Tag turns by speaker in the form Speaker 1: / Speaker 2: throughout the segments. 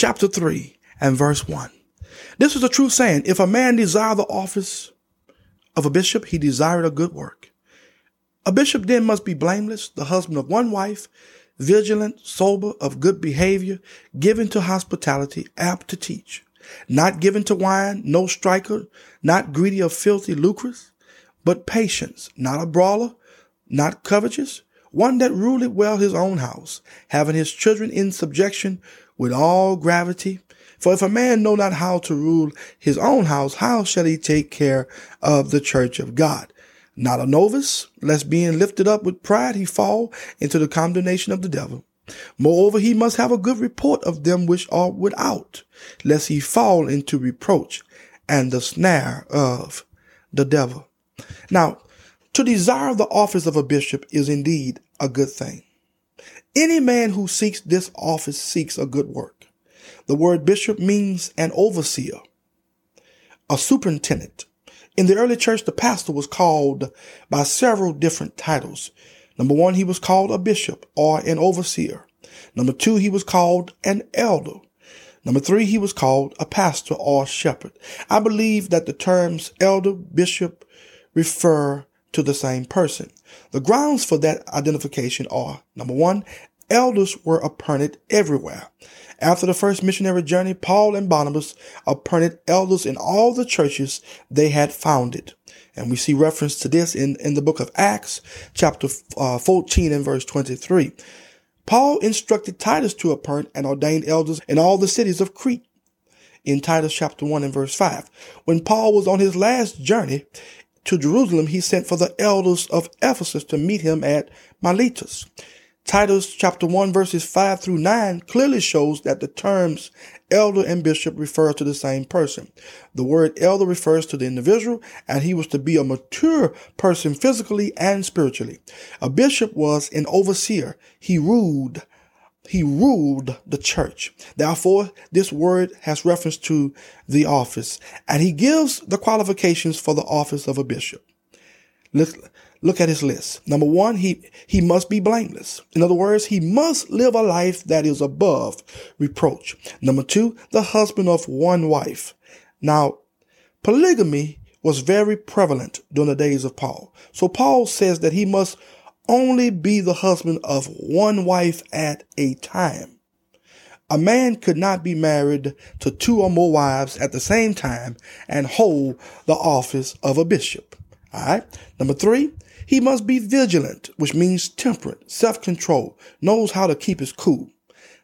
Speaker 1: Chapter 3 and verse 1. This is a true saying. If a man desire the office of a bishop, he desired a good work. A bishop then must be blameless, the husband of one wife, vigilant, sober, of good behavior, given to hospitality, apt to teach, not given to wine, no striker, not greedy of filthy lucres, but patience, not a brawler, not covetous, one that ruleth well his own house, having his children in subjection with all gravity. For if a man know not how to rule his own house, how shall he take care of the church of God? Not a novice, lest being lifted up with pride he fall into the condemnation of the devil. Moreover, he must have a good report of them which are without, lest he fall into reproach and the snare of the devil. Now, to desire the office of a bishop is indeed a good thing. Any man who seeks this office seeks a good work. The word bishop means an overseer, a superintendent. In the early church, the pastor was called by several different titles. Number one, he was called a bishop or an overseer. Number two, he was called an elder. Number three, he was called a pastor or shepherd. I believe that the terms elder, bishop refer to the same person. The grounds for that identification are number one, elders were appointed everywhere. After the first missionary journey, Paul and Barnabas appointed elders in all the churches they had founded. And we see reference to this in, in the book of Acts, chapter uh, 14 and verse 23. Paul instructed Titus to appoint and ordain elders in all the cities of Crete in Titus chapter 1 and verse 5. When Paul was on his last journey to Jerusalem, he sent for the elders of Ephesus to meet him at Miletus. Titus chapter 1 verses 5 through 9 clearly shows that the terms elder and bishop refer to the same person. The word elder refers to the individual and he was to be a mature person physically and spiritually. A bishop was an overseer. He ruled he ruled the church. Therefore, this word has reference to the office, and he gives the qualifications for the office of a bishop. Let's, Look at his list. Number one, he, he must be blameless. In other words, he must live a life that is above reproach. Number two, the husband of one wife. Now, polygamy was very prevalent during the days of Paul. So Paul says that he must only be the husband of one wife at a time. A man could not be married to two or more wives at the same time and hold the office of a bishop. All right. Number three, he must be vigilant, which means temperate, self-control, knows how to keep his cool.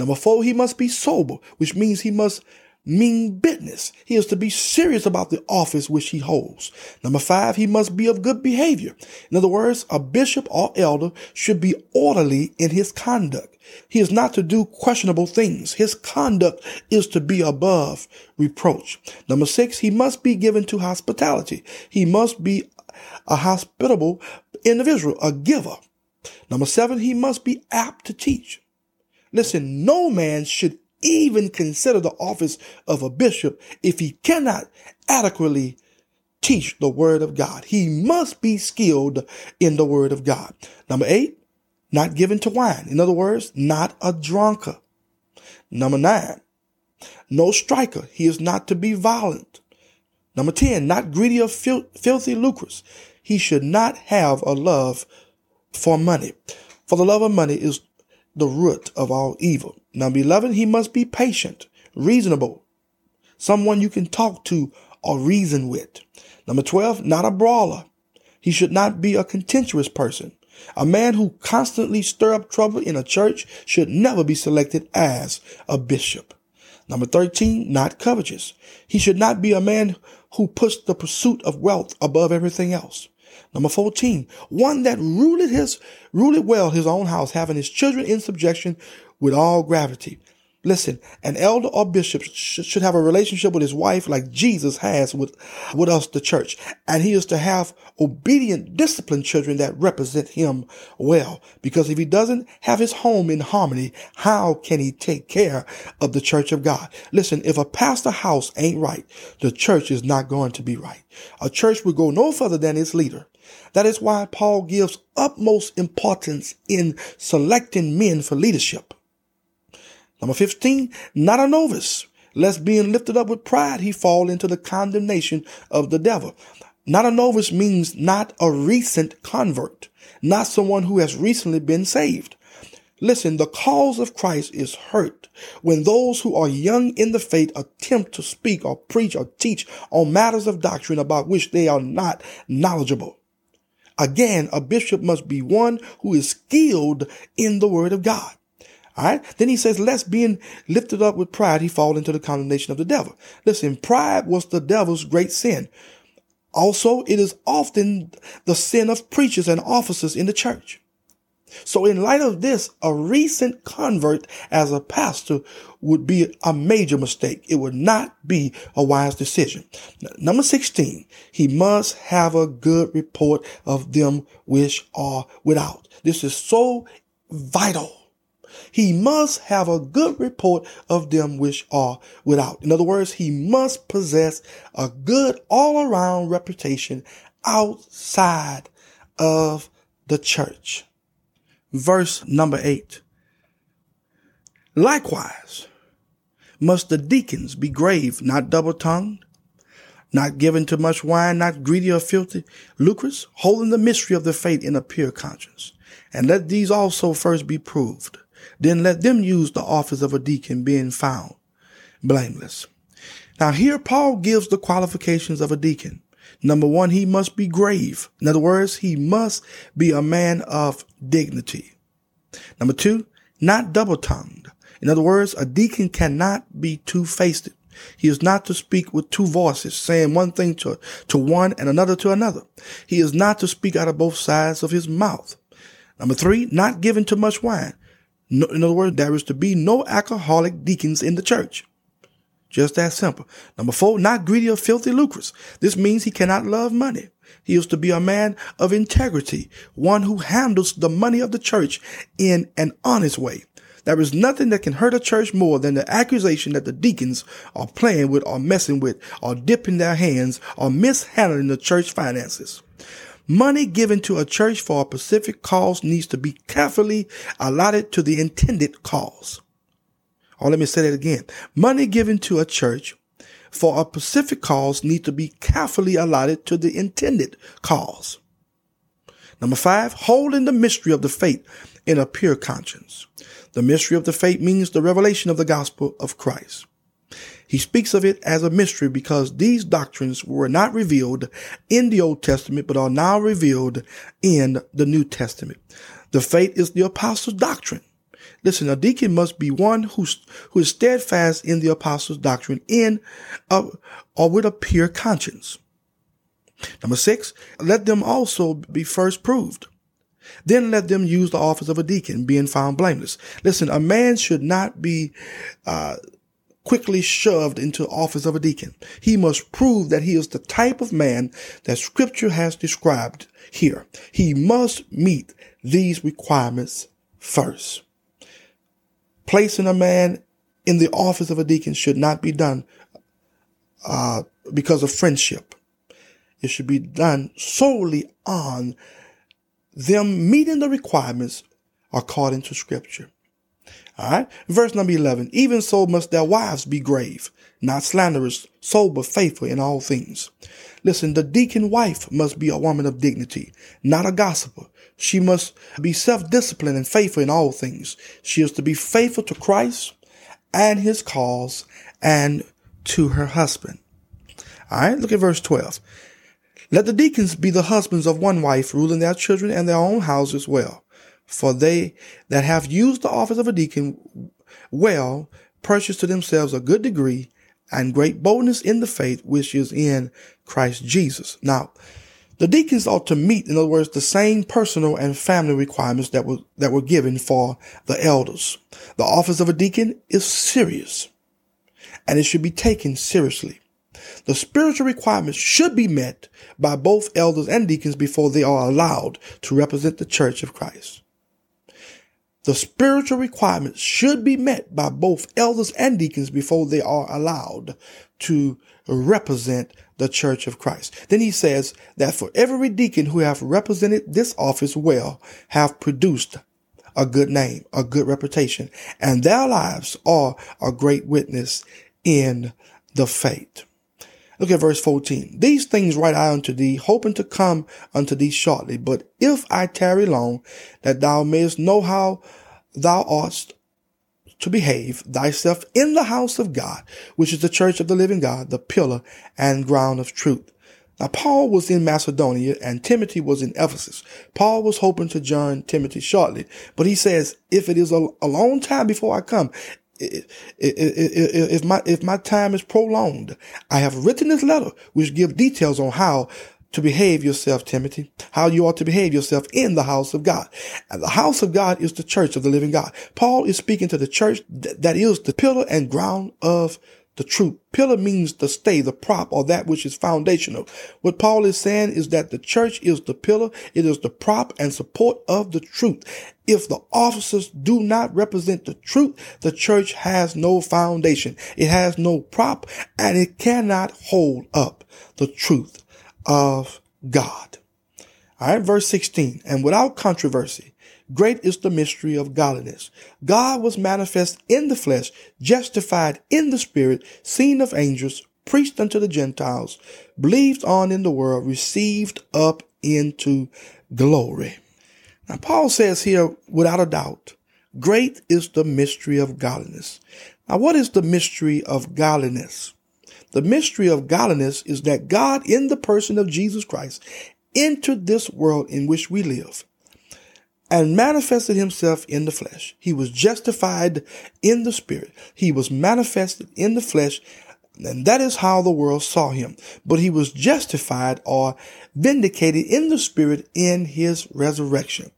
Speaker 1: Number four, he must be sober, which means he must mean business. He is to be serious about the office which he holds. Number five, he must be of good behavior. In other words, a bishop or elder should be orderly in his conduct. He is not to do questionable things. His conduct is to be above reproach. Number six, he must be given to hospitality. He must be a hospitable individual, a giver. Number seven, he must be apt to teach. Listen, no man should even consider the office of a bishop if he cannot adequately teach the word of God. He must be skilled in the word of God. Number eight, not given to wine. In other words, not a drunkard. Number nine, no striker. He is not to be violent. Number 10, not greedy of fil- filthy lucres. He should not have a love for money. For the love of money is the root of all evil. Number 11, he must be patient, reasonable, someone you can talk to or reason with. Number 12, not a brawler. He should not be a contentious person. A man who constantly stir up trouble in a church should never be selected as a bishop. Number 13, not covetous. He should not be a man who puts the pursuit of wealth above everything else. Number 14, one that ruled his, ruled well his own house, having his children in subjection with all gravity. Listen, an elder or bishop sh- should have a relationship with his wife like Jesus has with, with us, the church. And he is to have obedient, disciplined children that represent him well. Because if he doesn't have his home in harmony, how can he take care of the church of God? Listen, if a pastor house ain't right, the church is not going to be right. A church will go no further than its leader. That is why Paul gives utmost importance in selecting men for leadership. Number 15, not a novice, lest being lifted up with pride, he fall into the condemnation of the devil. Not a novice means not a recent convert, not someone who has recently been saved. Listen, the cause of Christ is hurt when those who are young in the faith attempt to speak or preach or teach on matters of doctrine about which they are not knowledgeable. Again, a bishop must be one who is skilled in the word of God. All right. Then he says, lest being lifted up with pride, he fall into the condemnation of the devil. Listen, pride was the devil's great sin. Also, it is often the sin of preachers and officers in the church. So in light of this, a recent convert as a pastor would be a major mistake. It would not be a wise decision. Number 16, he must have a good report of them which are without. This is so vital he must have a good report of them which are without. In other words, he must possess a good all around reputation outside of the church. Verse number eight. Likewise, must the deacons be grave, not double tongued, not given to much wine, not greedy or filthy, lucrous, holding the mystery of the faith in a pure conscience. And let these also first be proved then let them use the office of a deacon being found blameless. Now here Paul gives the qualifications of a deacon. Number one, he must be grave. In other words, he must be a man of dignity. Number two, not double tongued. In other words, a deacon cannot be two faced. He is not to speak with two voices, saying one thing to, to one and another to another. He is not to speak out of both sides of his mouth. Number three, not given to much wine. No, in other words, there is to be no alcoholic deacons in the church. Just that simple. Number four, not greedy or filthy lucrous. This means he cannot love money. He is to be a man of integrity, one who handles the money of the church in an honest way. There is nothing that can hurt a church more than the accusation that the deacons are playing with or messing with or dipping their hands or mishandling the church finances. Money given to a church for a specific cause needs to be carefully allotted to the intended cause. Or oh, let me say that again. Money given to a church for a specific cause needs to be carefully allotted to the intended cause. Number five, holding the mystery of the faith in a pure conscience. The mystery of the faith means the revelation of the gospel of Christ. He speaks of it as a mystery because these doctrines were not revealed in the Old Testament, but are now revealed in the New Testament. The faith is the apostles' doctrine. Listen, a deacon must be one who's, who is steadfast in the apostles' doctrine in a, or with a pure conscience. Number six, let them also be first proved. Then let them use the office of a deacon, being found blameless. Listen, a man should not be uh, quickly shoved into office of a deacon. He must prove that he is the type of man that scripture has described here. He must meet these requirements first. Placing a man in the office of a deacon should not be done uh, because of friendship. It should be done solely on them meeting the requirements according to scripture. All right. Verse number 11. Even so must their wives be grave, not slanderous, sober, faithful in all things. Listen, the deacon wife must be a woman of dignity, not a gossiper. She must be self-disciplined and faithful in all things. She is to be faithful to Christ and his cause and to her husband. All right. Look at verse 12. Let the deacons be the husbands of one wife, ruling their children and their own houses well. For they that have used the office of a deacon well purchase to themselves a good degree and great boldness in the faith which is in Christ Jesus. Now, The deacons ought to meet, in other words, the same personal and family requirements that were, that were given for the elders. The office of a deacon is serious and it should be taken seriously. The spiritual requirements should be met by both elders and deacons before they are allowed to represent the church of Christ. The spiritual requirements should be met by both elders and deacons before they are allowed to represent the church of Christ. Then he says that for every deacon who have represented this office well have produced a good name, a good reputation, and their lives are a great witness in the faith. Look at verse 14. These things write I unto thee, hoping to come unto thee shortly. But if I tarry long, that thou mayest know how thou oughtest to behave thyself in the house of God, which is the church of the living God, the pillar and ground of truth. Now, Paul was in Macedonia and Timothy was in Ephesus. Paul was hoping to join Timothy shortly, but he says, if it is a, a long time before I come, if my, if my time is prolonged, I have written this letter, which give details on how to behave yourself, Timothy, how you ought to behave yourself in the house of God. And the house of God is the church of the living God. Paul is speaking to the church that is the pillar and ground of the truth. Pillar means the stay, the prop, or that which is foundational. What Paul is saying is that the church is the pillar, it is the prop and support of the truth. If the officers do not represent the truth, the church has no foundation. It has no prop and it cannot hold up the truth of God. All right, verse 16. And without controversy, great is the mystery of godliness. God was manifest in the flesh, justified in the spirit, seen of angels, preached unto the Gentiles, believed on in the world, received up into glory. Now, Paul says here, without a doubt, great is the mystery of godliness. Now, what is the mystery of godliness? The mystery of godliness is that God, in the person of Jesus Christ, entered this world in which we live and manifested himself in the flesh. He was justified in the spirit. He was manifested in the flesh. And that is how the world saw him. But he was justified or vindicated in the spirit in his resurrection.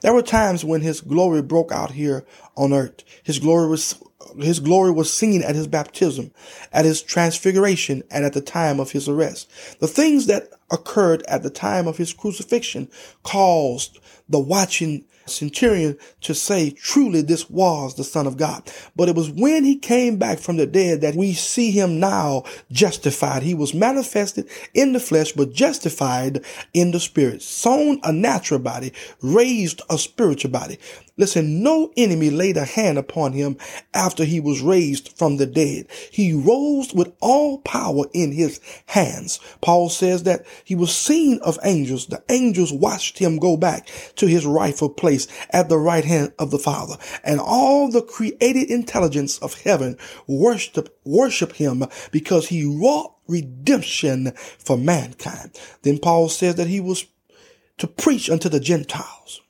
Speaker 1: There were times when his glory broke out here on earth. His glory was his glory was seen at his baptism, at his transfiguration, and at the time of his arrest. The things that occurred at the time of his crucifixion caused the watching centurion to say, truly, this was the Son of God. But it was when he came back from the dead that we see him now justified. He was manifested in the flesh, but justified in the spirit, sown a natural body, raised a spiritual body. Listen, no enemy laid a hand upon him after he was raised from the dead. He rose with all power in his hands. Paul says that he was seen of angels. The angels watched him go back to his rightful place at the right hand of the Father. And all the created intelligence of heaven worship, worship him because he wrought redemption for mankind. Then Paul says that he was to preach unto the Gentiles.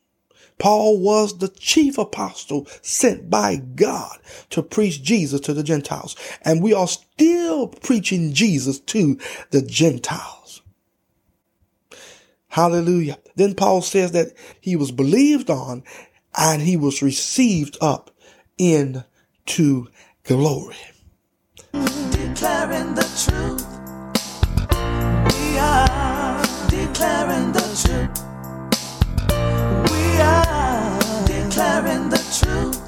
Speaker 1: Paul was the chief apostle sent by God to preach Jesus to the Gentiles. And we are still preaching Jesus to the Gentiles. Hallelujah. Then Paul says that he was believed on and he was received up into glory.
Speaker 2: Declaring the truth. We are declaring the truth. declaring the truth.